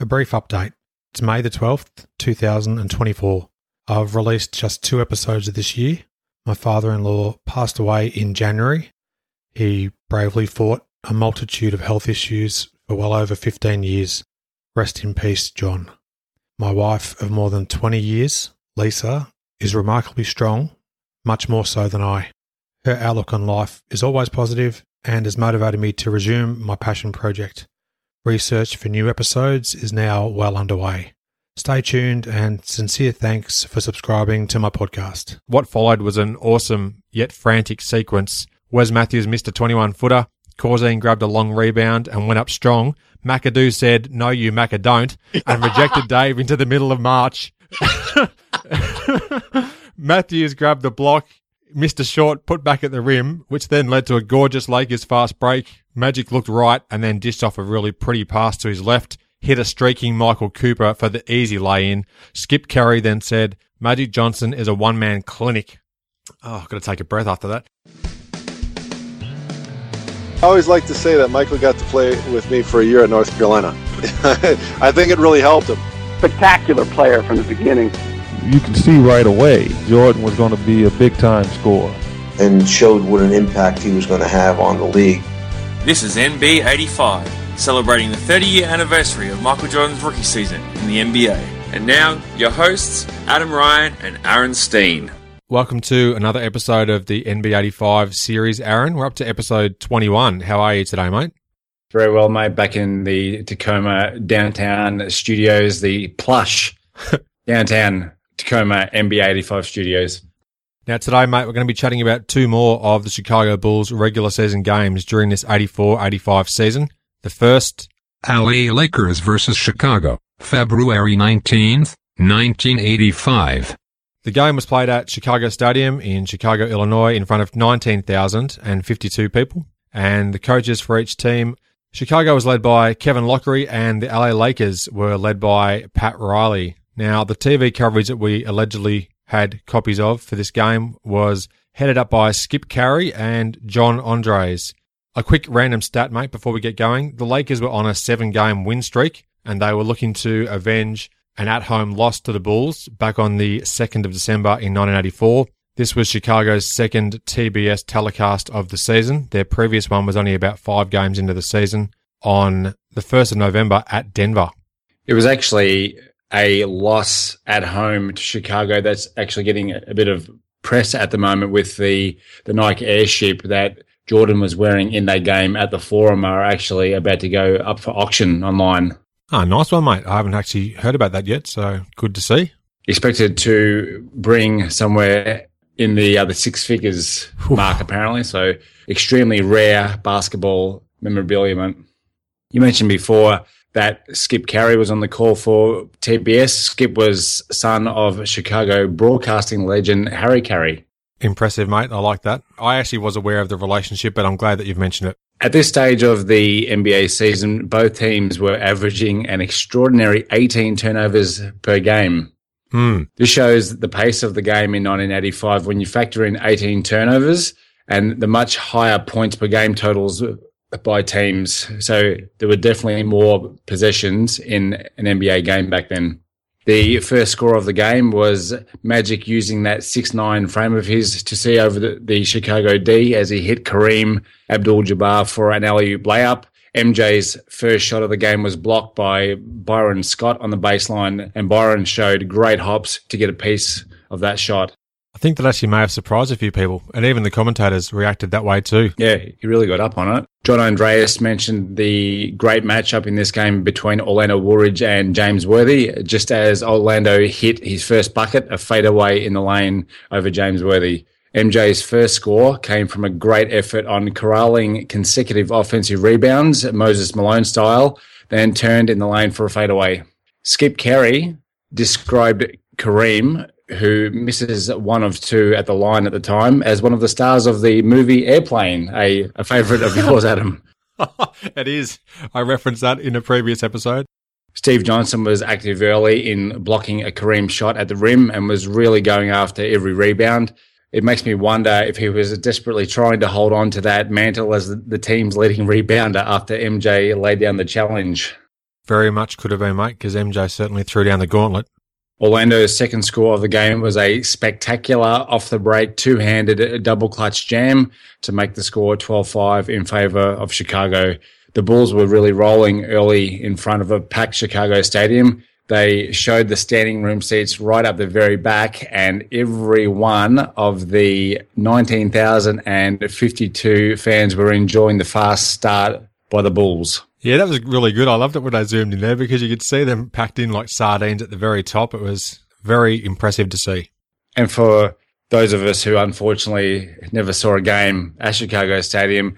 A brief update. It's May the 12th, 2024. I've released just two episodes of this year. My father in law passed away in January. He bravely fought a multitude of health issues for well over 15 years. Rest in peace, John. My wife of more than 20 years, Lisa, is remarkably strong, much more so than I. Her outlook on life is always positive and has motivated me to resume my passion project. Research for new episodes is now well underway. Stay tuned and sincere thanks for subscribing to my podcast. What followed was an awesome yet frantic sequence. Wes Matthews missed a 21 footer. Corzine grabbed a long rebound and went up strong. McAdoo said, No, you Macca don't, and rejected Dave into the middle of March. Matthews grabbed the block, missed a short, put back at the rim, which then led to a gorgeous Lakers fast break. Magic looked right and then dished off a really pretty pass to his left, hit a streaking Michael Cooper for the easy lay in. Skip Caray then said, Magic Johnson is a one man clinic. Oh, I've got to take a breath after that. I always like to say that Michael got to play with me for a year at North Carolina. I think it really helped him. Spectacular player from the beginning. You can see right away Jordan was going to be a big time scorer. And showed what an impact he was going to have on the league. This is NB 85, celebrating the 30 year anniversary of Michael Jordan's rookie season in the NBA. And now, your hosts, Adam Ryan and Aaron Steen. Welcome to another episode of the NB85 series, Aaron. We're up to episode 21. How are you today, mate? Very well, mate. Back in the Tacoma downtown studios, the plush downtown Tacoma NB85 studios. Now, today, mate, we're going to be chatting about two more of the Chicago Bulls regular season games during this 84 85 season. The first LA Lakers versus Chicago, February 19th, 1985. The game was played at Chicago Stadium in Chicago, Illinois, in front of 19,052 people. And the coaches for each team, Chicago was led by Kevin Loughery, and the LA Lakers were led by Pat Riley. Now, the TV coverage that we allegedly had copies of for this game was headed up by Skip Caray and John Andariese. A quick random stat, mate, before we get going. The Lakers were on a seven game win streak, and they were looking to avenge an at home loss to the Bulls back on the 2nd of December in 1984. This was Chicago's second TBS telecast of the season. Their previous one was only about five games into the season on the 1st of November at Denver. It was actually a loss at home to Chicago that's actually getting a bit of press at the moment with the, the Nike airship that Jordan was wearing in that game at the forum are actually about to go up for auction online. Ah, nice one, mate. I haven't actually heard about that yet, so good to see. Expected to bring somewhere in the other six figures mark, apparently. So extremely rare basketball memorabilia. You mentioned before that Skip Caray was on the call for TBS. Skip was son of Chicago broadcasting legend Harry Caray. Impressive, mate. I like that. I actually was aware of the relationship, but I'm glad that you've mentioned it. At this stage of the NBA season, both teams were averaging an extraordinary 18 turnovers per game. Hmm. This shows the pace of the game in 1985 when you factor in 18 turnovers and the much higher points per game totals by teams. So there were definitely more possessions in an NBA game back then. The first score of the game was Magic using that 6'9 frame of his to see over the, the Chicago D as he hit Kareem Abdul Jabbar for an alley oop layup. MJ's first shot of the game was blocked by Byron Scott on the baseline, and Byron showed great hops to get a piece of that shot. I think that actually may have surprised a few people, and even the commentators reacted that way too. Yeah, he really got up on it. John Andariese mentioned the great matchup in this game between Orlando Woolridge and James Worthy, just as Orlando hit his first bucket, a fadeaway in the lane over James Worthy. MJ's first score came from a great effort on corralling consecutive offensive rebounds, Moses Malone style, then turned in the lane for a fadeaway. Skip Caray described Kareem who misses one of two at the line at the time, as one of the stars of the movie Airplane, a, a favourite of yours, Adam. it is. I referenced that in a previous episode. Steve Johnson was active early in blocking a Kareem shot at the rim and was really going after every rebound. It makes me wonder if he was desperately trying to hold on to that mantle as the team's leading rebounder after MJ laid down the challenge. very much could have been, mate, because MJ certainly threw down the gauntlet. Orlando's second score of the game was a spectacular off the break two handed double clutch jam to make the score 12 5 in favor of Chicago. The Bulls were really rolling early in front of a packed Chicago stadium. They showed the standing room seats right up the very back, and every one of the 19,052 fans were enjoying the fast start by the Bulls. Yeah, that was really good. I loved it when I zoomed in there because you could see them packed in like sardines at the very top. It was very impressive to see. And for those of us who unfortunately never saw a game at Chicago Stadium,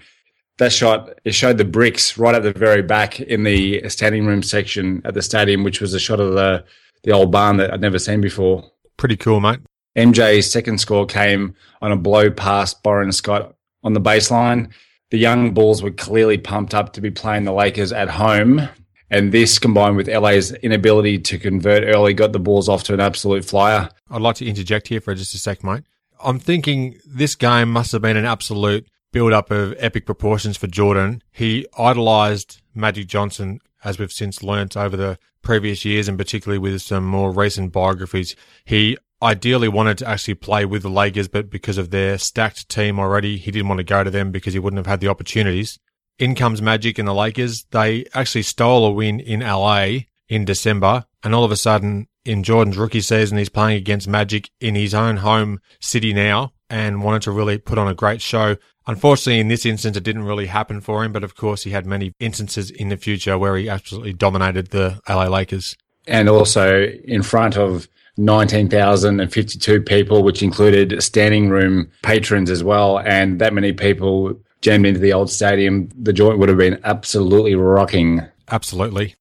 that shot it showed the bricks right at the very back in the standing room section at the stadium, which was a shot of the the old barn that I'd never seen before. Pretty cool, mate. MJ's second score came on a blow past Byron Scott on the baseline the young Bulls were clearly pumped up to be playing the Lakers at home. And this combined with LA's inability to convert early got the Bulls off to an absolute flyer. I'd like to interject here for just a sec, mate. I'm thinking this game must have been an absolute build up of epic proportions for Jordan. He idolized Magic Johnson, as we've since learnt over the previous years, and particularly with some more recent biographies. He ideally wanted to actually play with the Lakers, but because of their stacked team already, he didn't want to go to them because he wouldn't have had the opportunities. In comes Magic and the Lakers. They actually stole a win in LA in December, and all of a sudden, in Jordan's rookie season, he's playing against Magic in his own home city now and wanted to really put on a great show. Unfortunately, in this instance, it didn't really happen for him, but of course, he had many instances in the future where he absolutely dominated the LA Lakers. And also in front of 19,052 people, which included standing room patrons as well. And that many people jammed into the old stadium, the joint would have been absolutely rocking. Absolutely.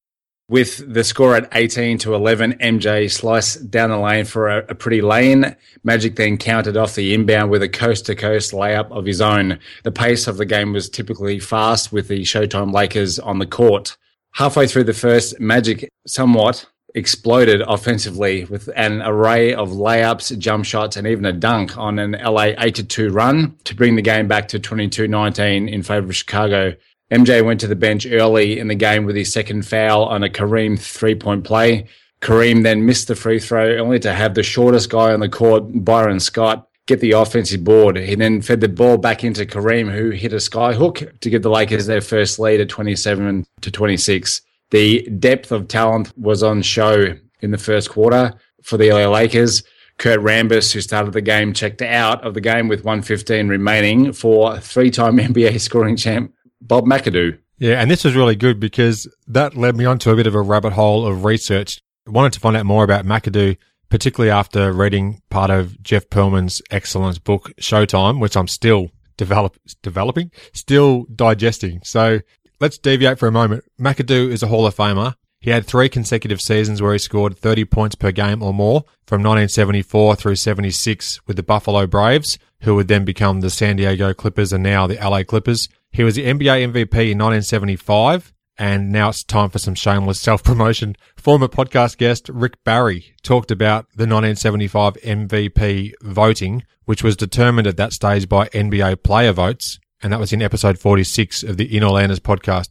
With the score at 18 to 11, MJ sliced down the lane for a, a pretty lane. Magic then countered off the inbound with a coast to coast layup of his own. The pace of the game was typically fast with the Showtime Lakers on the court. Halfway through the first, Magic somewhat exploded offensively with an array of layups, jump shots, and even a dunk on an LA 8 2 run to bring the game back to 22 19 in favor of Chicago. MJ went to the bench early in the game with his second foul on a Kareem three point play. Kareem then missed the free throw only to have the shortest guy on the court, Byron Scott, get the offensive board. He then fed the ball back into Kareem, who hit a sky hook to give the Lakers their first lead at 27 to 26. The depth of talent was on show in the first quarter for the LA Lakers. Kurt Rambis, who started the game, checked out of the game with 115 remaining for three-time NBA scoring champ Bob McAdoo. Yeah, and this was really good because that led me onto a bit of a rabbit hole of research. I wanted to find out more about McAdoo, particularly after reading part of Jeff Pearlman's excellent book, Showtime, which I'm still develop, developing, still digesting. So Let's deviate for a moment. McAdoo is a Hall of Famer. He had three consecutive seasons where he scored 30 points per game or more from 1974 through 76 with the Buffalo Braves, who would then become the San Diego Clippers and now the LA Clippers. He was the NBA MVP in 1975. And now it's time for some shameless self promotion. Former podcast guest Rick Barry talked about the 1975 MVP voting, which was determined at that stage by NBA player votes and that was in episode 46 of the In All Anders podcast.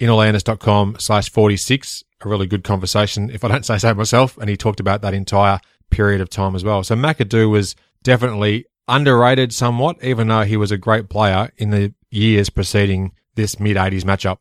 InAllAnders.com slash 46. A really good conversation, if I don't say so myself. And he talked about that entire period of time as well. So McAdoo was definitely underrated somewhat, even though he was a great player in the years preceding this mid 80s matchup.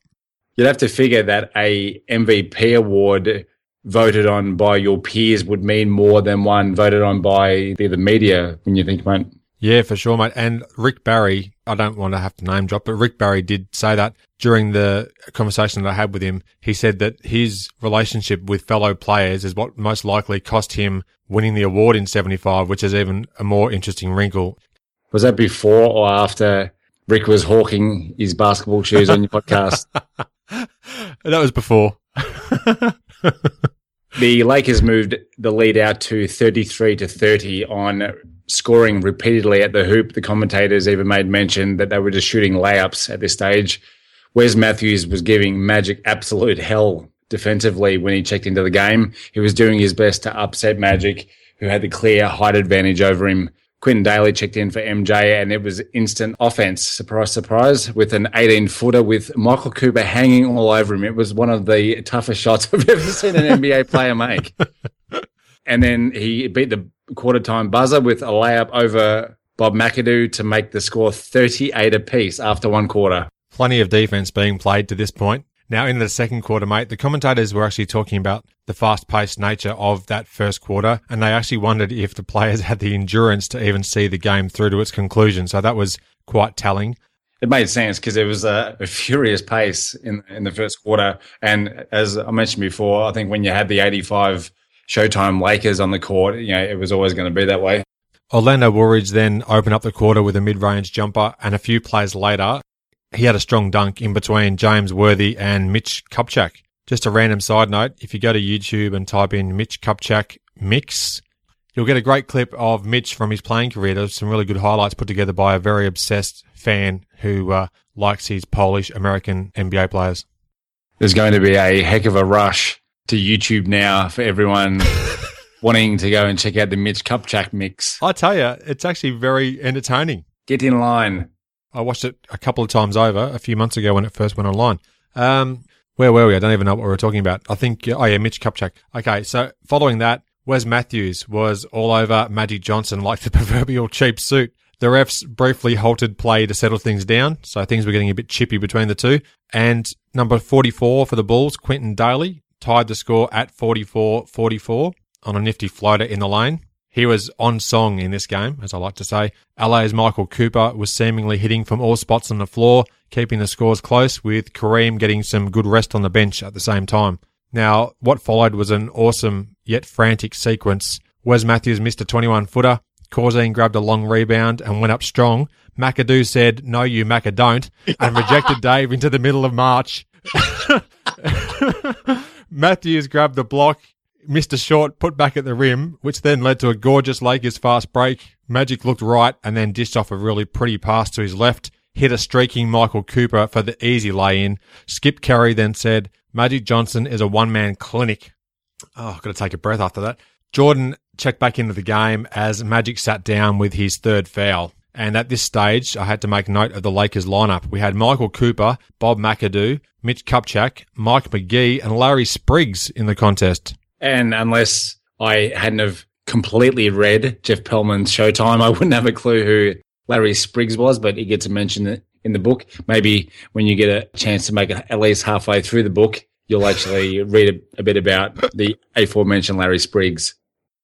You'd have to figure that a MVP award voted on by your peers would mean more than one voted on by the, the media when you think about yeah, for sure, mate. And Rick Barry, I don't want to have to name drop, but Rick Barry did say that during the conversation that I had with him. He said that his relationship with fellow players is what most likely cost him winning the award in 75, which is even a more interesting wrinkle. Was that before or after Rick was hawking his basketball shoes on your podcast? that was before. the Lakers moved the lead out to 33 to 30 on scoring repeatedly at the hoop. The commentators even made mention that they were just shooting layups at this stage. Wes Matthews was giving Magic absolute hell defensively when he checked into the game. He was doing his best to upset Magic, who had the clear height advantage over him. Quintin Dailey checked in for MJ, and it was instant offense. Surprise, surprise, with an 18 footer with Michael Cooper hanging all over him. It was one of the toughest shots I've ever seen an NBA player make. And then he beat the quarter time buzzer with a layup over Bob McAdoo to make the score 38 apiece after one quarter. Plenty of defense being played to this point. Now, in the second quarter, mate, the commentators were actually talking about the fast paced nature of that first quarter, and they actually wondered if the players had the endurance to even see the game through to its conclusion. So that was quite telling. It made sense because it was a, a, furious pace in in the first quarter, and as I mentioned before, I think when you had the 85 Showtime Lakers on the court, you know, it was always going to be that way. Orlando Woolridge then opened up the quarter with a mid-range jumper, and a few plays later, he had a strong dunk in between James Worthy and Mitch Kupchak. Just a random side note, if you go to YouTube and type in Mitch Kupchak mix, you'll get a great clip of Mitch from his playing career. There's some really good highlights put together by a very obsessed fan who uh, likes his Polish American NBA players. There's going to be a heck of a rush to YouTube now for everyone wanting to go and check out the Mitch Kupchak mix. I tell you, it's actually very entertaining. Get in line. I watched it a couple of times over a few months ago when it first went online. Um, where were we? I don't even know what we were talking about. I think, oh yeah, Mitch Kupchak. Okay, so following that, Wes Matthews was all over Magic Johnson like the proverbial cheap suit. The refs briefly halted play to settle things down, so things were getting a bit chippy between the two. And number 44 for the Bulls, Quintin Dailey, tied the score at 44-44 on a nifty floater in the lane. He was on song in this game, as I like to say. LA's Michael Cooper was seemingly hitting from all spots on the floor, keeping the scores close, with Kareem getting some good rest on the bench at the same time. Now, what followed was an awesome yet frantic sequence. Wes Matthews missed a 21 footer. Corzine grabbed a long rebound and went up strong. McAdoo said, No, you Macca don't, and rejected Dave into the middle of March. Matthews grabbed the block missed a short put back at the rim, which then led to a gorgeous Lakers fast break. Magic looked right and then dished off a really pretty pass to his left, hit a streaking Michael Cooper for the easy lay in. Skip Caray then said, Magic Johnson is a one man clinic. Oh, I've got to take a breath after that. Jordan checked back into the game as Magic sat down with his third foul. And at this stage, I had to make note of the Lakers lineup. We had Michael Cooper, Bob McAdoo, Mitch Kupchak, Mike McGee, and Larry Spriggs in the contest. And unless I hadn't have completely read Jeff Pearlman's Showtime, I wouldn't have a clue who Larry Spriggs was, but he gets a mention in the book. Maybe when you get a chance to make it at least halfway through the book, you'll actually read a, a bit about the aforementioned Larry Spriggs.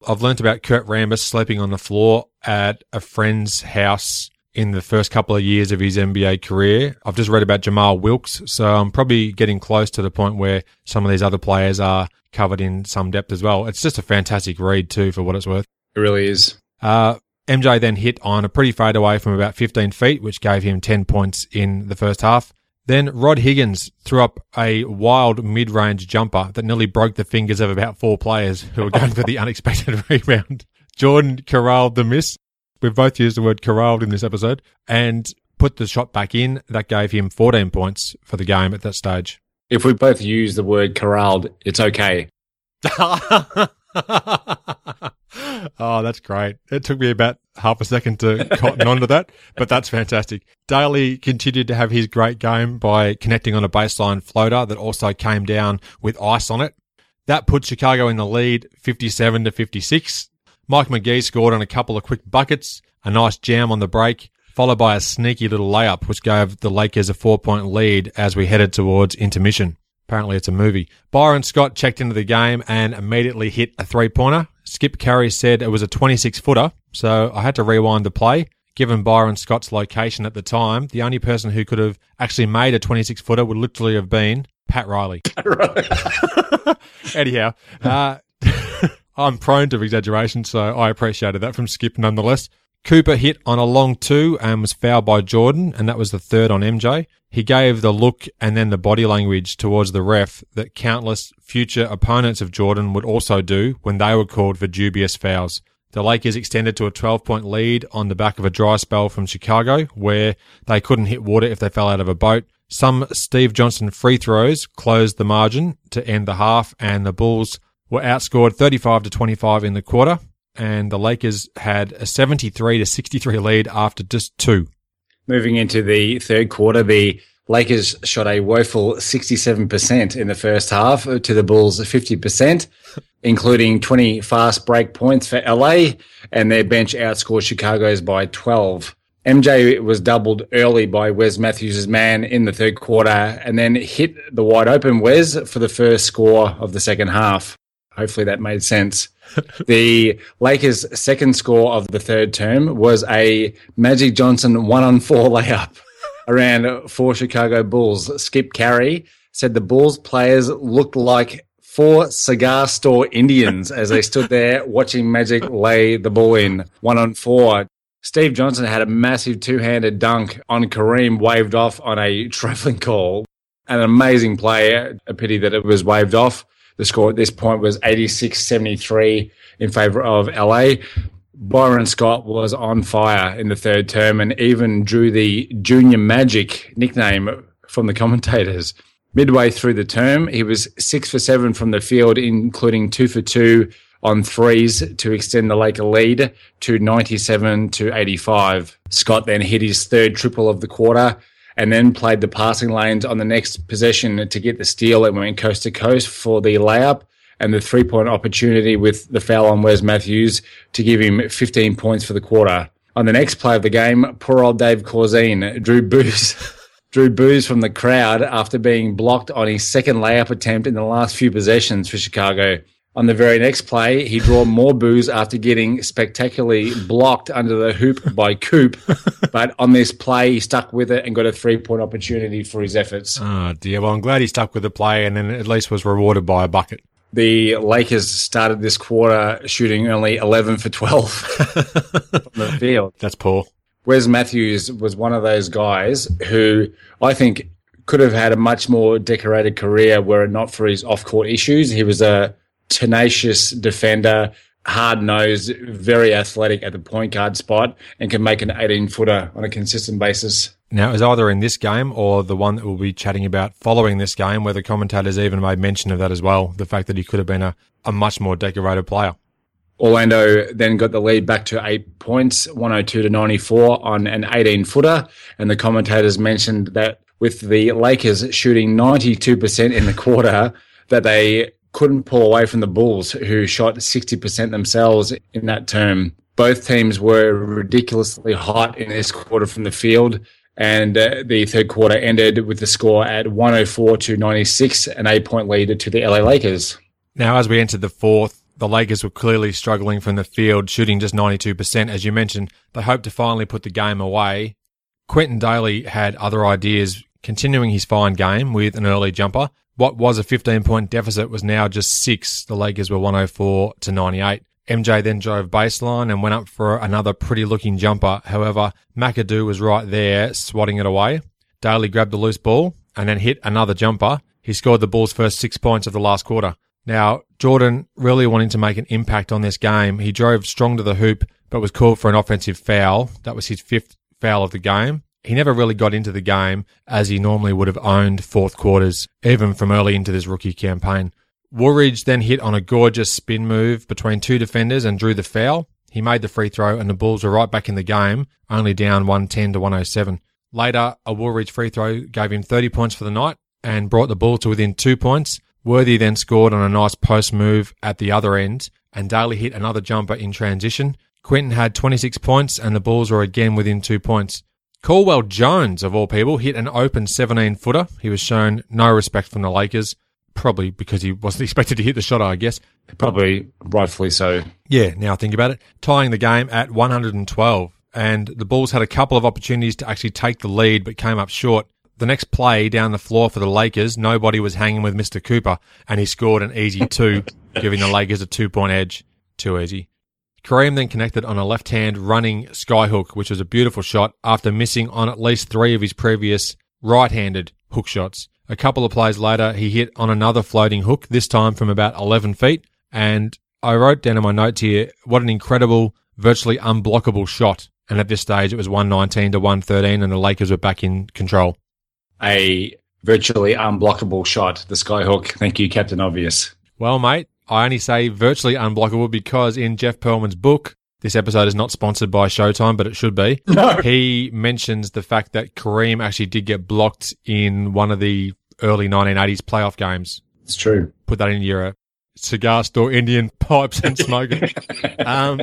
I've learnt about Kurt Rambis sleeping on the floor at a friend's house in the first couple of years of his NBA career. I've just read about Jamal Wilkes, so I'm probably getting close to the point where some of these other players are covered in some depth as well. It's just a fantastic read too, for what it's worth. It really is. Uh, MJ then hit on a pretty fade away from about 15 feet, which gave him 10 points in the first half. Then Rod Higgins threw up a wild mid-range jumper that nearly broke the fingers of about four players who were going for the unexpected rebound. Jordan corralled the miss. We've both used the word corralled in this episode and put the shot back in. That gave him 14 points for the game at that stage. If we both use the word corralled, it's okay. oh, that's great. It took me about half a second to cotton onto that, but that's fantastic. Dailey continued to have his great game by connecting on a baseline floater that also came down with ice on it. That put Chicago in the lead 57 to 56. Mike McGee scored on a couple of quick buckets, a nice jam on the break, followed by a sneaky little layup, which gave the Lakers a four point lead as we headed towards intermission. Apparently, it's a movie. Byron Scott checked into the game and immediately hit a three pointer. Skip Caray said it was a 26 footer, so I had to rewind the play. Given Byron Scott's location at the time, the only person who could have actually made a 26 footer would literally have been Pat Riley. Anyhow, uh, I'm prone to exaggeration, so I appreciated that from Skip nonetheless. Cooper hit on a long two and was fouled by Jordan, and that was the third on MJ. He gave the look and then the body language towards the ref that countless future opponents of Jordan would also do when they were called for dubious fouls. The Lakers extended to a 12 point lead on the back of a dry spell from Chicago, where they couldn't hit water if they fell out of a boat. Some Steve Johnson free throws closed the margin to end the half, and the Bulls were outscored 35 to 25 in the quarter. and the Lakers had a 73 to 63 lead after just two. Moving into the third quarter, the Lakers shot a woeful 67% in the first half to the Bulls 50%, including 20 fast break points for LA, and their bench outscored Chicago's by 12. MJ was doubled early by Wes Matthews' man in the third quarter and then hit the wide open Wes for the first score of the second half. Hopefully that made sense. the Lakers' second score of the third term was a Magic Johnson one on four layup around four Chicago Bulls. Skip Caray said the Bulls players looked like four cigar store Indians as they stood there watching Magic lay the ball in one on four. Steve Johnson had a massive two-handed dunk on Kareem waved off on a traveling call. An amazing play. A pity that it was waved off. The score at this point was 86-73 in favor of LA. Byron Scott was on fire in the third term and even drew the Junior Magic nickname from the commentators. Midway through the term, he was six for seven from the field, including two for two on threes to extend the Laker lead to 97 to 85. Scott then hit his third triple of the quarter and then played the passing lanes on the next possession to get the steal and went coast to coast for the layup and the three point opportunity with the foul on Wes Matthews to give him 15 points for the quarter. On the next play of the game, poor old Dave Corzine drew boos. drew boos from the crowd after being blocked on his second layup attempt in the last few possessions for Chicago. On the very next play, he drew more boos after getting spectacularly blocked under the hoop by Coop. but on this play, he stuck with it and got a three point opportunity for his efforts. Oh, dear. Well, I'm glad he stuck with the play and then at least was rewarded by a bucket. The Lakers started this quarter shooting only 11 for 12 from the field. That's poor. Wes Matthews was one of those guys who I think could have had a much more decorated career were it not for his off court issues. He was a tenacious defender, hard nosed, very athletic at the point guard spot, and can make an 18 footer on a consistent basis. Now, it was either in this game or the one that we'll be chatting about following this game, where the commentators even made mention of that as well the fact that he could have been a, a much more decorated player. Orlando then got the lead back to eight points, 102 to 94 on an 18 footer. And the commentators mentioned that with the Lakers shooting 92% in the quarter, that they couldn't pull away from the Bulls, who shot 60% themselves in that term. Both teams were ridiculously hot in this quarter from the field. And uh, the third quarter ended with the score at 104 to 96, an eight point lead to the LA Lakers. Now, as we entered the fourth, the Lakers were clearly struggling from the field, shooting just 92%. As you mentioned, they hoped to finally put the game away. Quintin Dailey had other ideas, continuing his fine game with an early jumper. What was a 15 point deficit was now just six. The Lakers were 104 to 98. MJ then drove baseline and went up for another pretty looking jumper. However, McAdoo was right there, swatting it away. Dailey grabbed the loose ball and then hit another jumper. He scored the Bulls' first six points of the last quarter. Now, Jordan really wanting to make an impact on this game. He drove strong to the hoop, but was called for an offensive foul. That was his fifth foul of the game. He never really got into the game as he normally would have owned fourth quarters, even from early into this rookie campaign. Woolridge then hit on a gorgeous spin move between two defenders and drew the foul. He made the free throw and the Bulls were right back in the game, only down 110 to 107. Later, a Woolridge free throw gave him 30 points for the night and brought the Bulls to within two points. Worthy then scored on a nice post move at the other end, and Dailey hit another jumper in transition. Quintin had 26 points, and the Bulls were again within two points. Caldwell Jones, of all people, hit an open 17 footer. He was shown no respect from the Lakers, probably because he wasn't expected to hit the shot, I guess. Probably rightfully so. Yeah, now I think about it. Tying the game at 112. And the Bulls had a couple of opportunities to actually take the lead, but came up short. The next play down the floor for the Lakers, nobody was hanging with Mr. Cooper, and he scored an easy two, giving the Lakers a two point edge. Too easy. Kareem then connected on a left hand running skyhook, which was a beautiful shot after missing on at least three of his previous right handed hook shots. A couple of plays later, he hit on another floating hook, this time from about 11 feet. And I wrote down in my notes here, what an incredible, virtually unblockable shot. And at this stage, it was 119 to 113, and the Lakers were back in control. A virtually unblockable shot, the skyhook. Thank you, Captain Obvious. Well, mate, I only say virtually unblockable because in Jeff Pearlman's book, this episode is not sponsored by Showtime, but it should be. No. He mentions the fact that Kareem actually did get blocked in one of the early 1980s playoff games. It's true. Put that in your uh, cigar store Indian pipes and smoke it. um,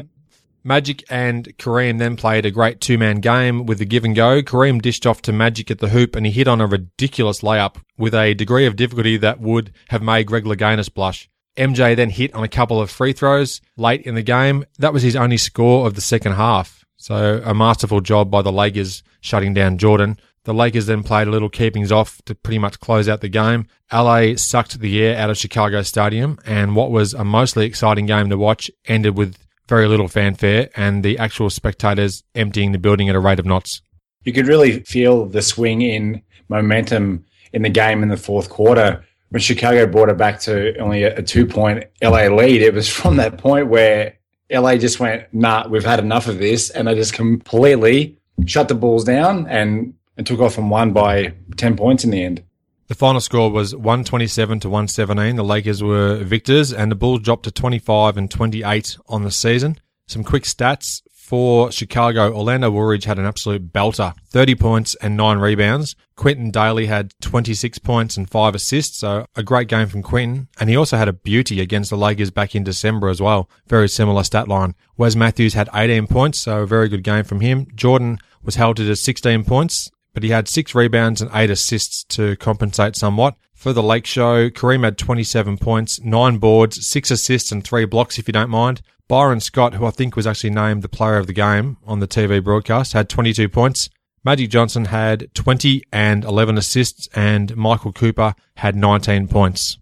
Magic and Kareem then played a great two man game with the give and go. Kareem dished off to Magic at the hoop and he hit on a ridiculous layup with a degree of difficulty that would have made Greg Louganis blush. MJ then hit on a couple of free throws late in the game. That was his only score of the second half. So a masterful job by the Lakers shutting down Jordan. The Lakers then played a little keepings off to pretty much close out the game. LA sucked the air out of Chicago Stadium, and what was a mostly exciting game to watch ended with very little fanfare and the actual spectators emptying the building at a rate of knots. You could really feel the swing in momentum in the game in the fourth quarter when Chicago brought it back to only a, a two point LA lead. It was from that point where LA just went, nah, we've had enough of this. And they just completely shut the Bulls down and, and took off and won by 10 points in the end. The final score was 127 to 117. The Lakers were victors and the Bulls dropped to 25 and 28 on the season. Some quick stats for Chicago. Orlando Woolridge had an absolute belter, 30 points and 9 rebounds. Quintin Dailey had 26 points and 5 assists, so a great game from Quintin. And he also had a beauty against the Lakers back in December as well. Very similar stat line. Wes Matthews had 18 points, so a very good game from him. Jordan was held to just 16 points but he had six rebounds and eight assists to compensate somewhat. For the Lake Show, Kareem had 27 points, nine boards, six assists, and three blocks, if you don't mind. Byron Scott, who I think was actually named the player of the game on the TV broadcast, had 22 points. Magic Johnson had 20 and 11 assists, and Michael Cooper had 19 points.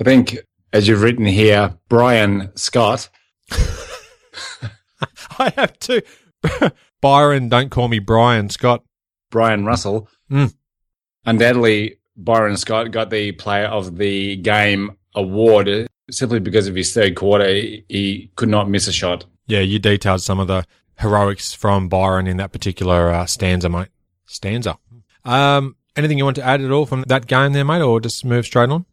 I think, as you've written here, Brian Scott. I have two. Byron, don't call me Brian Scott. Brian Russell. Mm. Undoubtedly, Byron Scott got the player of the game award simply because of his third quarter. He could not miss a shot. Yeah, you detailed some of the heroics from Byron in that particular uh, stanza, mate. Stanza. Um, anything you want to add at all from that game there, mate, or just move straight on?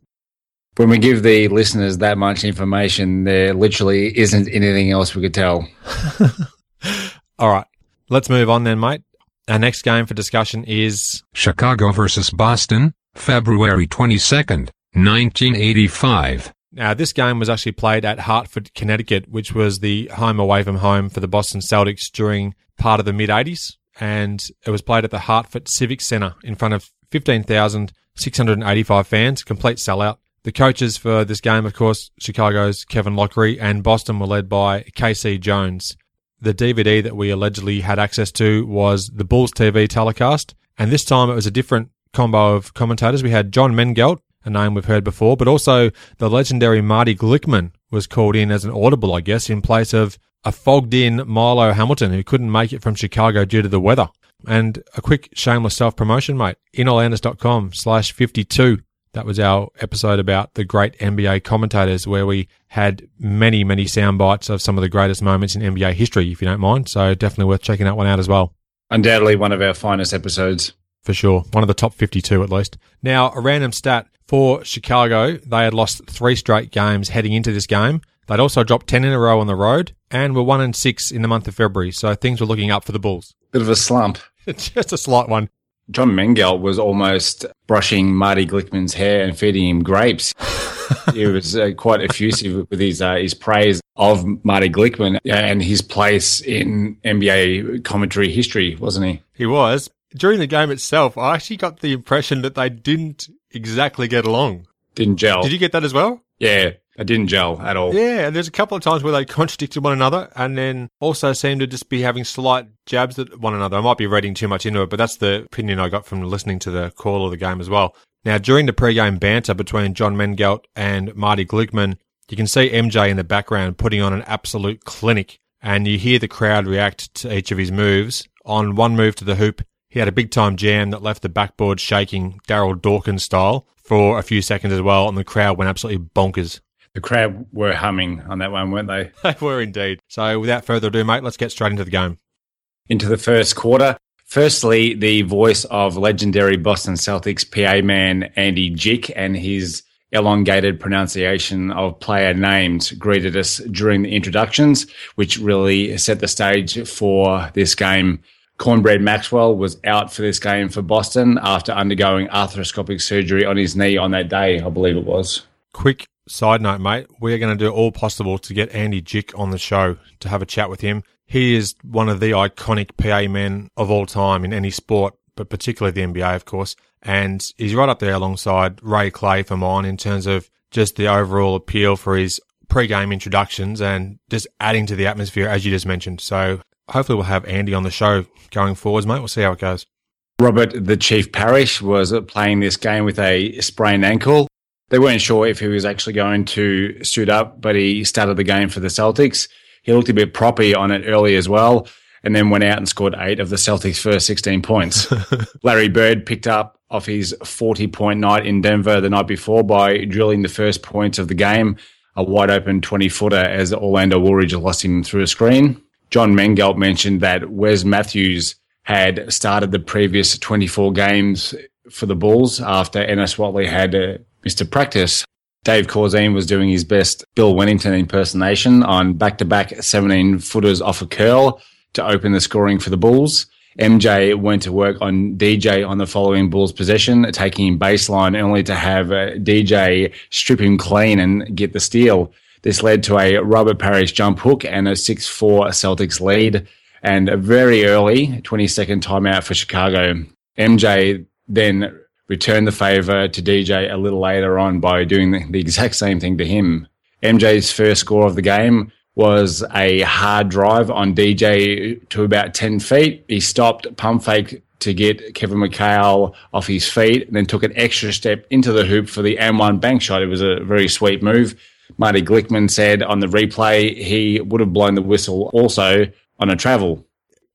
When we give the listeners that much information, there literally isn't anything else we could tell. all right. Let's move on then, mate. Our next game for discussion is Chicago versus Boston, February 22nd, 1985. Now, this game was actually played at Hartford, Connecticut, which was the home away from home for the Boston Celtics during part of the mid 80s. And it was played at the Hartford Civic Center in front of 15,685 fans, complete sellout. The coaches for this game, of course, Chicago's Kevin Loughery and Boston were led by KC Jones the DVD that we allegedly had access to was the Bulls TV telecast. And this time it was a different combo of commentators. We had John Mengelt, a name we've heard before, but also the legendary Marty Glickman was called in as an audible, I guess, in place of a fogged in Milo Hamilton who couldn't make it from Chicago due to the weather. And a quick shameless self promotion, mate. InOrlandis.com slash 52 that was our episode about the great NBA commentators, where we had many, many sound bites of some of the greatest moments in NBA history, if you don't mind. So definitely worth checking that one out as well. Undoubtedly one of our finest episodes. For sure. One of the top 52 at least. Now, a random stat for Chicago, they had lost three straight games heading into this game. They'd also dropped 10 in a row on the road and were 1 and 6 in the month of February. So things were looking up for the Bulls. Bit of a slump. Just a slight one. John Mengelt was almost brushing Marty Glickman's hair and feeding him grapes. he was uh, quite effusive with his uh, his praise of Marty Glickman and his place in NBA commentary history, wasn't he? He was. During the game itself, I actually got the impression that they didn't exactly get along. Didn't gel. Did you get that as well? Yeah. It didn't gel at all. Yeah, and there's a couple of times where they contradicted one another and then also seemed to just be having slight jabs at one another. I might be reading too much into it, but that's the opinion I got from listening to the call of the game as well. Now, during the pre-game banter between John Mengelt and Marty Glickman, you can see MJ in the background putting on an absolute clinic and you hear the crowd react to each of his moves. On one move to the hoop, he had a big time jam that left the backboard shaking Darryl Dawkins style for a few seconds as well, and the crowd went absolutely bonkers the crowd were humming on that one, weren't they? They were indeed. So without further ado, mate, let's get straight into the game. Into the first quarter. Firstly, the voice of legendary Boston Celtics PA man Andy Jick and his elongated pronunciation of player names greeted us during the introductions, which really set the stage for this game. Cornbread Maxwell was out for this game for Boston after undergoing arthroscopic surgery on his knee on that day, I believe it was. Quick side note, mate. We're going to do all possible to get Andy Jick on the show to have a chat with him. He is one of the iconic PA men of all time in any sport, but particularly the NBA, of course. And he's right up there alongside Ray Clay for mine in terms of just the overall appeal for his pre-game introductions and just adding to the atmosphere, as you just mentioned. So hopefully we'll have Andy on the show going forwards, mate. We'll see how it goes. Robert, the Chief Parish, was playing this game with a sprained ankle. They weren't sure if he was actually going to suit up, but he started the game for the Celtics. He looked a bit proppy on it early as well, and then went out and scored eight of the Celtics' first 16 points. Larry Bird picked up off his 40 point night in Denver the night before by drilling the first points of the game, a wide open 20 footer as Orlando Woolridge lost him through a screen. John Mengelt mentioned that Wes Matthews had started the previous 24 games for the Bulls after Ennis Whatley had uh, missed a practice. Dave Corzine was doing his best Bill Wennington impersonation on back to back 17 footers off a curl to open the scoring for the Bulls. MJ went to work on DJ on the following Bulls possession, taking him baseline only to have uh, DJ strip him clean and get the steal. This led to a Robert Parish jump hook and a 6-4 Celtics lead and a very early 20 second timeout for Chicago. MJ then returned the favor to DJ a little later on by doing the, the exact same thing to him. MJ's first score of the game was a hard drive on DJ to about 10 feet. He stopped, pump fake to get Kevin McHale off his feet, and then took an extra step into the hoop for the M1 bank shot. It was a very sweet move. Marty Glickman said on the replay he would have blown the whistle also on a travel.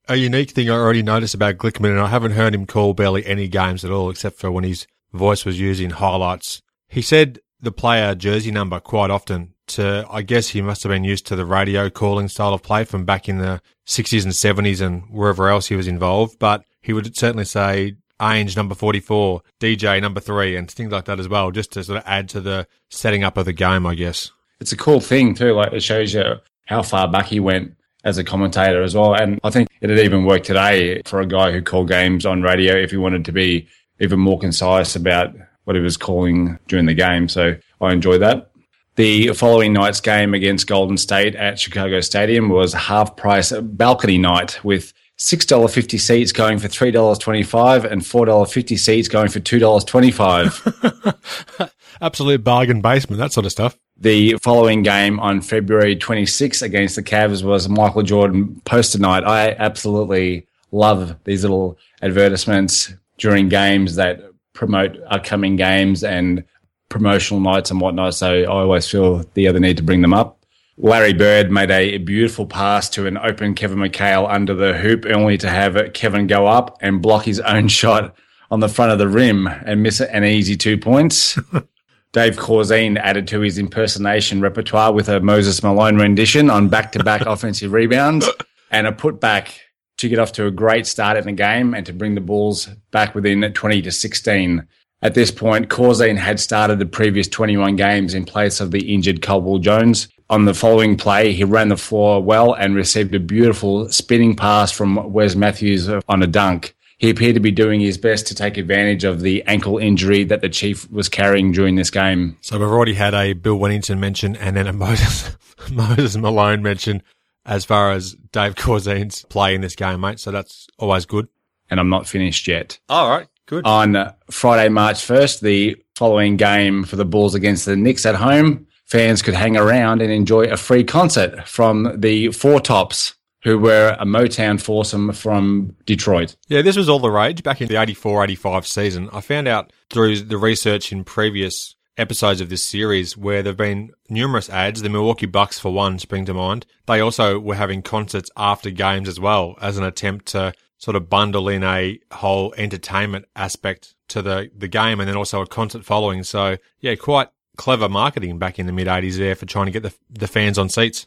A unique thing I already noticed about Glickman, and I haven't heard him call barely any games at all, except for when his voice was used in highlights. He said the player jersey number quite often to, I guess he must have been used to the radio calling style of play from back in the 60s and 70s and wherever else he was involved, but he would certainly say Ainge number 44, DJ number three, and things like that as well, just to sort of add to the setting up of the game, I guess. It's a cool thing too. Like it shows you how far back he went as a commentator as well. And I think it'd even work today for a guy who called games on radio if he wanted to be even more concise about what he was calling during the game. So I enjoy that. The following night's game against Golden State at Chicago Stadium was half price balcony night with $6.50 seats going for $3.25 and $4.50 seats going for $2.25. Absolute bargain basement, that sort of stuff. The following game on February 26 against the Cavs was Michael Jordan poster night. I absolutely love these little advertisements during games that promote upcoming games and promotional nights and whatnot. So I always feel the other need to bring them up. Larry Bird made a beautiful pass to an open Kevin McHale under the hoop, only to have Kevin go up and block his own shot on the front of the rim and miss an easy two points. Dave Corzine added to his impersonation repertoire with a Moses Malone rendition on back to back offensive rebounds and a putback to get off to a great start in the game and to bring the Bulls back within 20 to 16. At this point, Corzine had started the previous 21 games in place of the injured Caldwell Jones. On the following play, he ran the floor well and received a beautiful spinning pass from Wes Matthews on a dunk. He appeared to be doing his best to take advantage of the ankle injury that the Chief was carrying during this game. So we've already had a Bill Wennington mention and then a Moses, Moses Malone mention as far as Dave Corzine's play in this game, mate. So that's always good. And I'm not finished yet. All right. Good. On Friday, March 1st, the following game for the Bulls against the Knicks at home, fans could hang around and enjoy a free concert from the Four Tops, who were a Motown foursome from Detroit. Yeah, this was all the rage back in the 84 85 season. I found out through the research in previous episodes of this series where there have been numerous ads. The Milwaukee Bucks, for one, spring to mind. They also were having concerts after games as well as an attempt to sort of bundle in a whole entertainment aspect to the, the game and then also a concert following. So yeah, quite clever marketing back in the mid 80s there for trying to get the, the fans on seats.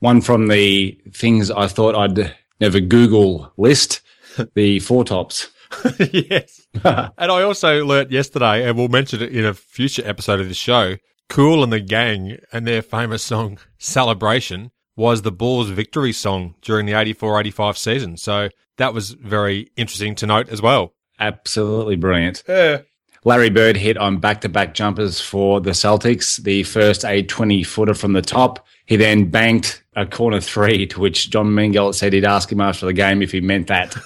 One from the things I thought I'd never Google list, the Four Tops. yes. and I also learnt yesterday, and we'll mention it in a future episode of the show, Kool and the Gang and their famous song Celebration was the Bulls' victory song during the 84-85 season. So that was very interesting to note as well. Absolutely brilliant. Yeah. Larry Bird hit on back to back jumpers for the Celtics. The first a 20 footer from the top. He then banked a corner three, to which John Mengelt said he'd ask him after the game if he meant that.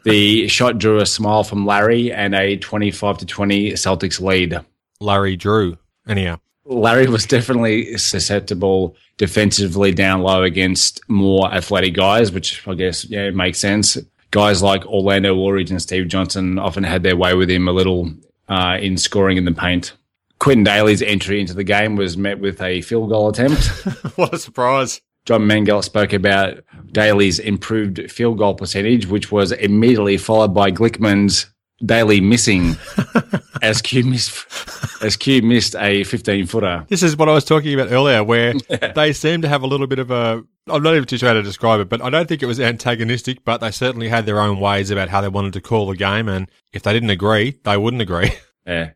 the shot drew a smile from Larry and a 25 to 20 Celtics lead. Larry drew. Anyhow. Larry was definitely susceptible defensively down low against more athletic guys, which I guess yeah makes sense. Guys like Orlando Woolridge and Steve Johnson often had their way with him a little uh, in scoring in the paint. Quintin Dailey's entry into the game was met with a field goal attempt. what a surprise. John Mengelt spoke about Dailey's improved field goal percentage, which was immediately followed by Glickman's Dailey missing as Q missed as Q missed a 15 footer. This is what I was talking about earlier, where they seem to have a little bit of a. I'm not even too sure how to describe it, but I don't think it was antagonistic, but they certainly had their own ways about how they wanted to call the game, and if they didn't agree, they wouldn't agree. Yeah.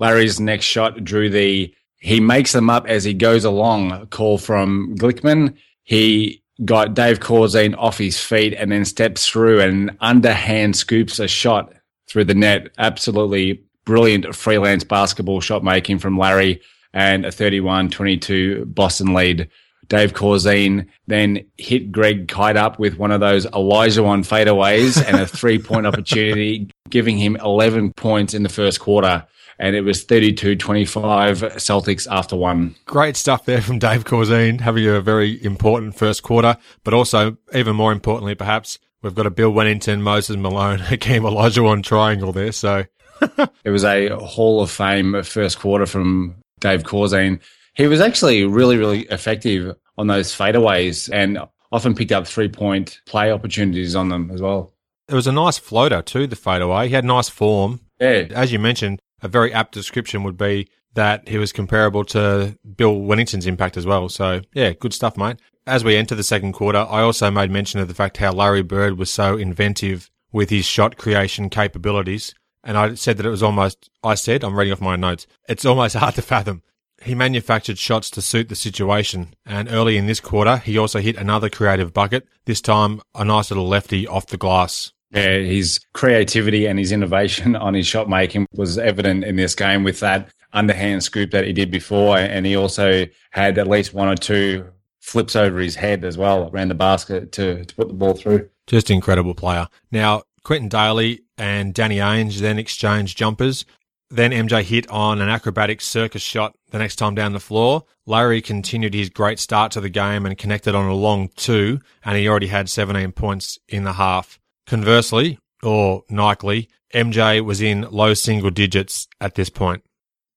Larry's next shot drew the he makes them up as he goes along call from Glickman. He got Dave Corzine off his feet and then steps through and underhand scoops a shot through the net. Absolutely brilliant freelance basketball shot making from Larry and a 31-22 Boston lead. Dave Corzine then hit Greg Kite up with one of those Olajuwon fadeaways and a three point opportunity, giving him 11 points in the first quarter. And it was 32 25 Celtics after one. Great stuff there from Dave Corzine, having a very important first quarter, but also, even more importantly, perhaps, we've got a Bill Wennington, Moses Malone, Hakeem Olajuwon triangle there. So it was a Hall of Fame first quarter from Dave Corzine. He was actually really, really effective on those fadeaways and often picked up three point play opportunities on them as well. It was a nice floater too, the fadeaway. He had nice form. Yeah. As you mentioned, a very apt description would be that he was comparable to Bill Wennington's impact as well. So yeah, good stuff, mate. As we enter the second quarter, I also made mention of the fact how Larry Bird was so inventive with his shot creation capabilities. And I said that it was almost, I said, I'm reading off my notes, it's almost hard to fathom he manufactured shots to suit the situation, and early in this quarter, he also hit another creative bucket, this time a nice little lefty off the glass. Yeah, his creativity and his innovation on his shot making was evident in this game with that underhand scoop that he did before, and he also had at least one or two flips over his head as well around the basket to, to put the ball through. Just incredible player. Now, Quintin Dailey and Danny Ainge then exchanged jumpers. Then MJ hit on an acrobatic circus shot the next time down the floor. Larry continued his great start to the game and connected on a long two, and he already had 17 points in the half. Conversely, or Nikely, MJ was in low single digits at this point.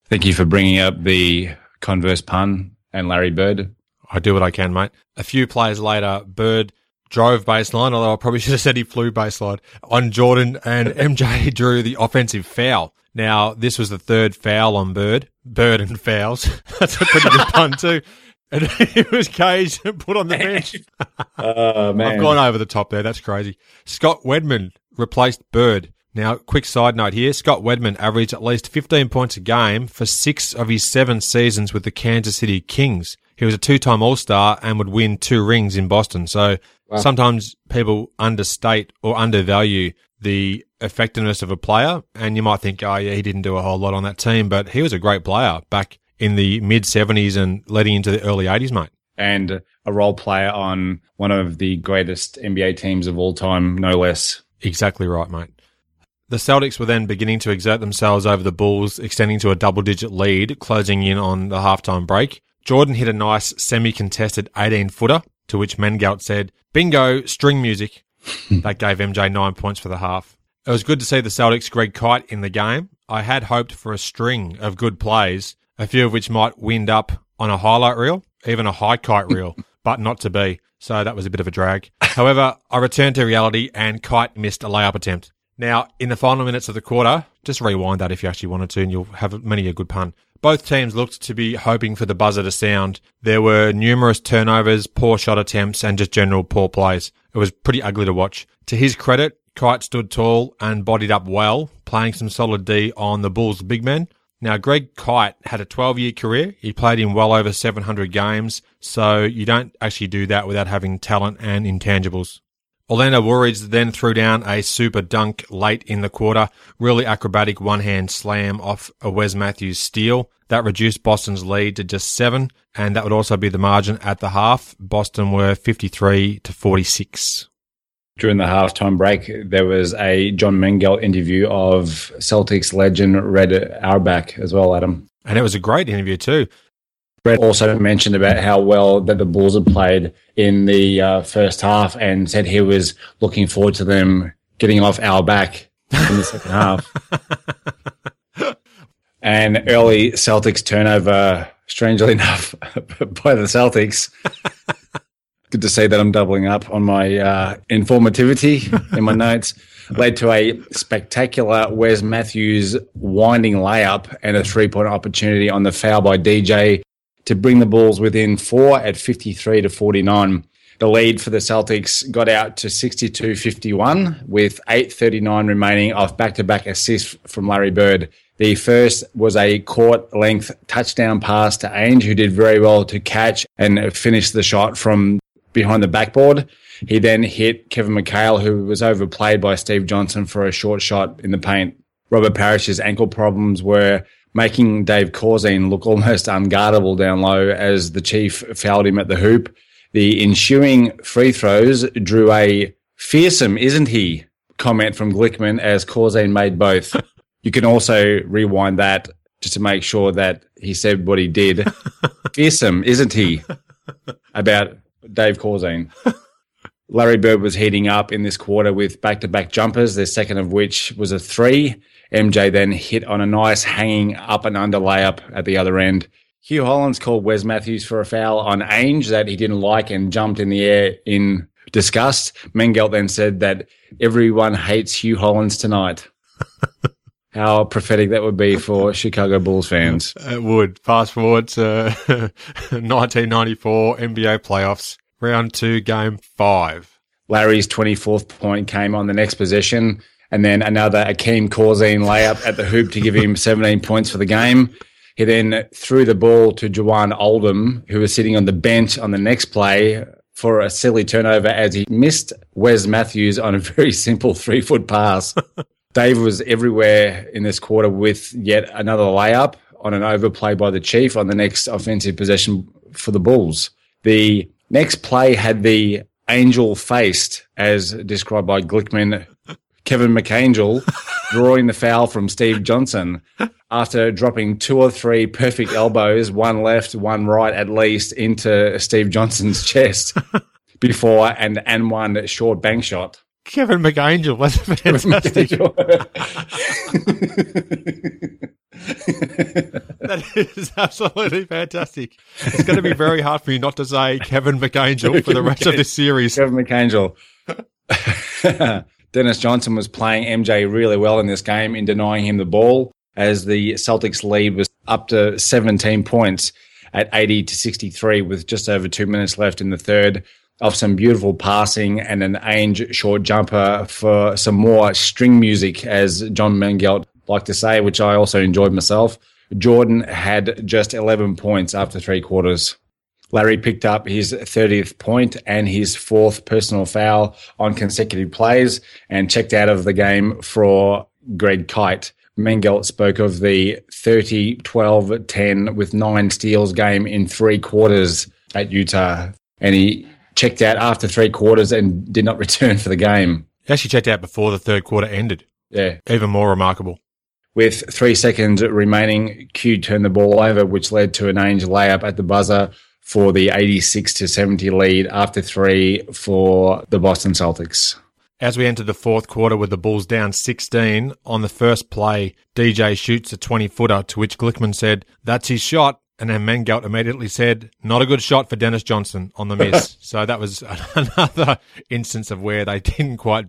Thank you for bringing up the converse pun and Larry Bird. I do what I can, mate. A few plays later, Bird drove baseline, although I probably should have said he flew baseline on Jordan, and MJ drew the offensive foul. Now, this was the third foul on Bird. Bird and fouls. That's a pretty good pun too. And he was caged and put on the bench. oh, man. I've gone over the top there. That's crazy. Scott Wedman replaced Bird. Now, quick side note here. Scott Wedman averaged at least 15 points a game for six of his seven seasons with the Kansas City Kings. He was a two-time All-Star and would win two rings in Boston. So wow. sometimes people understate or undervalue the effectiveness of a player. And you might think, oh, yeah, he didn't do a whole lot on that team, but he was a great player back in the mid 70s and leading into the early 80s, mate. And a role player on one of the greatest NBA teams of all time, no less. Exactly right, mate. The Celtics were then beginning to exert themselves over the Bulls, extending to a double digit lead, closing in on the halftime break. Jordan hit a nice semi contested 18 footer, to which Mengelt said, Bingo, string music. Hmm. that gave MJ nine points for the half. It was good to see the Celtics' Greg Kite in the game. I had hoped for a string of good plays, a few of which might wind up on a highlight reel, even a high kite reel, but not to be. So that was a bit of a drag. However, I returned to reality and Kite missed a layup attempt. Now, in the final minutes of the quarter, just rewind that if you actually wanted to, and you'll have many a good pun. Both teams looked to be hoping for the buzzer to sound. There were numerous turnovers, poor shot attempts, and just general poor plays. It was pretty ugly to watch. To his credit, Kite stood tall and bodied up well, playing some solid D on the Bulls' big men. Now, Greg Kite had a 12 year career. He played in well over 700 games, so you don't actually do that without having talent and intangibles. Orlando Woolridge then threw down a super dunk late in the quarter, really acrobatic one hand slam off a Wes Matthews steal. That reduced Boston's lead to just seven, and that would also be the margin at the half. Boston were 53 to 46. During the halftime break, there was a John Mengelt interview of Celtics legend Red Auerbach as well, Adam. And it was a great interview too. Brett also mentioned about how well that the Bulls had played in the uh, first half and said he was looking forward to them getting off our back in the second half. and early Celtics turnover, strangely enough, by the Celtics. Good to see that I'm doubling up on my uh, informativity in my notes. Led to a spectacular Wes Matthews winding layup and a three point opportunity on the foul by DJ to bring the Bulls within four at 53 to 49. The lead for the Celtics got out to 62 51 with 8.39 remaining off back to back assists from Larry Bird. The first was a court length touchdown pass to Ainge, who did very well to catch and finish the shot from behind the backboard. He then hit Kevin McHale, who was overplayed by Steve Johnson for a short shot in the paint. Robert Parish's ankle problems were making Dave Corzine look almost unguardable down low as the Chief fouled him at the hoop. The ensuing free throws drew a fearsome, isn't he? comment from Glickman as Corzine made both. you can also rewind that just to make sure that he said what he did. fearsome, isn't he? About Dave Corzine. Larry Bird was heating up in this quarter with back to back jumpers, the second of which was a three. MJ then hit on a nice hanging up and under layup at the other end. Hugh Hollins called Wes Matthews for a foul on Ainge that he didn't like and jumped in the air in disgust. Mengelt then said that everyone hates Hugh Hollins tonight. How prophetic that would be for Chicago Bulls fans. It would. Fast forward to 1994 NBA playoffs, round two, game five. Larry's 24th point came on the next possession and then another Akeem Corzine layup at the hoop to give him 17 points for the game. He then threw the ball to Jawan Oldham, who was sitting on the bench on the next play for a silly turnover as he missed Wes Matthews on a very simple three foot pass. Dave was everywhere in this quarter with yet another layup on an overplay by the Chief on the next offensive possession for the Bulls. The next play had the angel faced, as described by Glickman, Kevin McAngel drawing the foul from Steve Johnson after dropping two or three perfect elbows, one left, one right at least, into Steve Johnson's chest before and and one short bank shot. Kevin McAngel, that's fantastic. that is absolutely fantastic. It's going to be very hard for you not to say Kevin McAngel for the rest of this series. Kevin McAngel. Dennis Johnson was playing MJ really well in this game in denying him the ball as the Celtics lead was up to 17 points at 80 to 63 with just over two minutes left in the third of some beautiful passing and an Ainge short jumper for some more string music, as John Mengelt liked to say, which I also enjoyed myself. Jordan had just 11 points after three quarters. Larry picked up his 30th point and his fourth personal foul on consecutive plays and checked out of the game for Greg Kite. Mengelt spoke of the 30 12 10 with nine steals game in three quarters at Utah. And he checked out after three quarters and did not return for the game. He actually checked out before the third quarter ended. Yeah. Even more remarkable. With three seconds remaining, Q turned the ball over, which led to an Ainge layup at the buzzer for the 86 to 70 lead after three for the Boston Celtics. As we enter the fourth quarter with the Bulls down 16, on the first play, DJ shoots a 20 footer, to which Glickman said, That's his shot. And then Mengelt immediately said, Not a good shot for Dennis Johnson on the miss. so that was another instance of where they didn't quite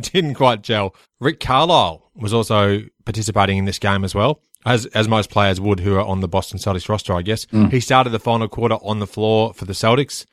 didn't quite gel. Rick Carlisle was also participating in this game as well, as as most players would who are on the Boston Celtics roster, I guess. Mm. He started the final quarter on the floor for the Celtics.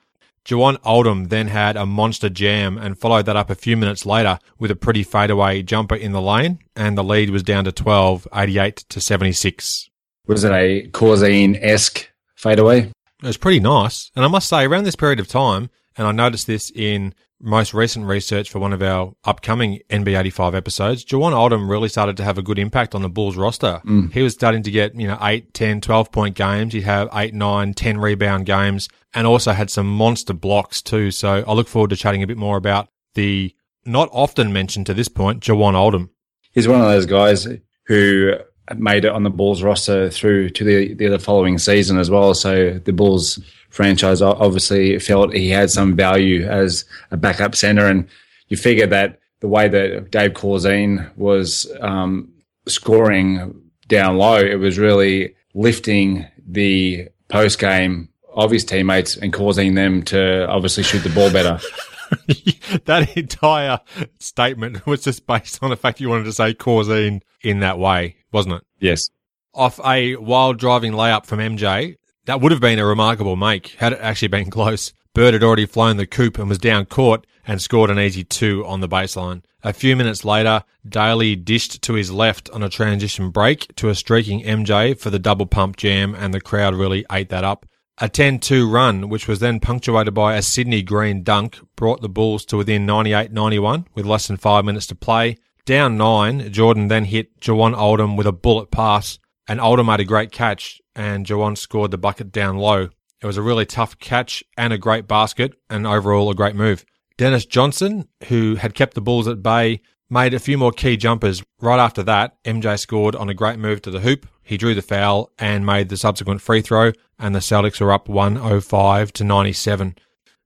Jawan Oldham then had a monster jam and followed that up a few minutes later with a pretty fadeaway jumper in the lane, and the lead was down to 12, 88 to 76. Was it a Corzine esque fadeaway? It was pretty nice. And I must say, around this period of time, and I noticed this in most recent research for one of our upcoming NB85 episodes, Jawan Oldham really started to have a good impact on the Bulls roster. Mm. He was starting to get, you know, 8, 10, 12 point games. He'd have 8, 9, 10 rebound games and also had some monster blocks too. So I look forward to chatting a bit more about the not often mentioned to this point, Jawan Oldham. He's one of those guys who made it on the Bulls roster through to the, the, the following season as well. So the Bulls franchise obviously felt he had some value as a backup center. And you figure that the way that Dave Corzine was um, scoring down low, it was really lifting the post game of his teammates and causing them to obviously shoot the ball better. that entire statement was just based on the fact you wanted to say Corzine in that way, wasn't it? Yes. Off a wild driving layup from MJ, that would have been a remarkable make had it actually been close. Bird had already flown the coop and was down court and scored an easy two on the baseline. A few minutes later, Dailey dished to his left on a transition break to a streaking MJ for the double pump jam and the crowd really ate that up. A 10-2 run, which was then punctuated by a Sidney Green dunk, brought the Bulls to within 98-91 with less than five minutes to play. Down nine, Jordan then hit Jawan Oldham with a bullet pass, and Oldham made a great catch, and Jawan scored the bucket down low. It was a really tough catch and a great basket, and overall a great move. Dennis Johnson, who had kept the Bulls at bay, made a few more key jumpers. Right after that, MJ scored on a great move to the hoop. He drew the foul and made the subsequent free throw, and the Celtics were up 105 to 97.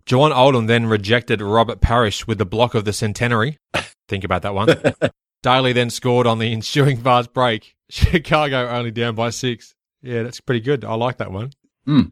Jawan Oldham then rejected Robert Parish with the block of the centenary. Think about that one. Dailey then scored on the ensuing fast break. Chicago only down by six. Yeah, that's pretty good. I like that one. Mm.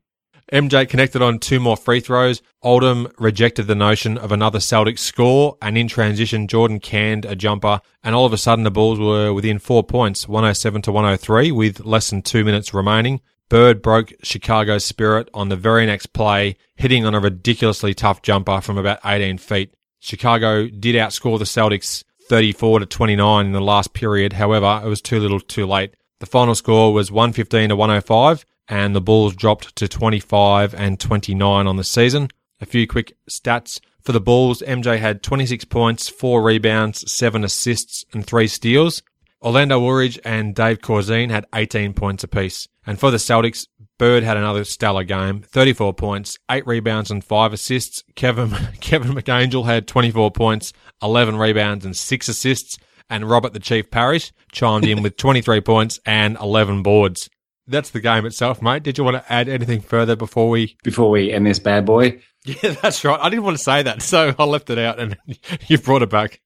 MJ connected on two more free throws. Oldham rejected the notion of another Celtic score, and in transition, Jordan canned a jumper, and all of a sudden the Bulls were within four points, 107 to 103, with less than two minutes remaining. Bird broke Chicago's spirit on the very next play, hitting on a ridiculously tough jumper from about 18 feet. Chicago did outscore the Celtics 34 to 29 in the last period. However, it was too little too late. The final score was 115 to 105 and the Bulls dropped to 25 and 29 on the season. A few quick stats for the Bulls. MJ had 26 points, 4 rebounds, 7 assists and 3 steals. Orlando Woolridge and Dave Corzine had 18 points apiece. And for the Celtics, Bird had another stellar game, 34 points, 8 rebounds and 5 assists. Kevin, Kevin McAngel had 24 points, 11 rebounds and 6 assists. And Robert the Chief Parish chimed in with 23 points and 11 boards. That's the game itself, mate. Did you want to add anything further before we before we end this bad boy? Yeah, that's right. I didn't want to say that, so I left it out, and you've brought it back.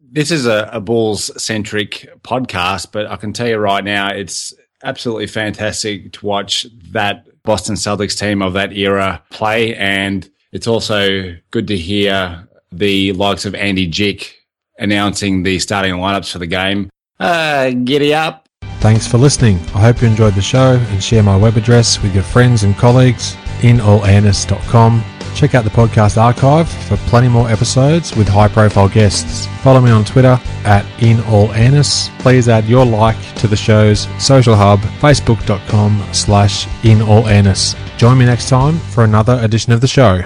This is a, a Bulls centric podcast, but I can tell you right now, it's absolutely fantastic to watch that Boston Celtics team of that era play, and it's also good to hear the likes of Andy Jick announcing the starting lineups for the game. Uh, giddy up. Thanks for listening. I hope you enjoyed the show and share my web address with your friends and colleagues in inallairness.com. Check out the podcast archive for plenty more episodes with high profile guests. Follow me on Twitter at inallairness. Please add your like to the show's social hub, facebook.com slash inallairness. Join me next time for another edition of the show.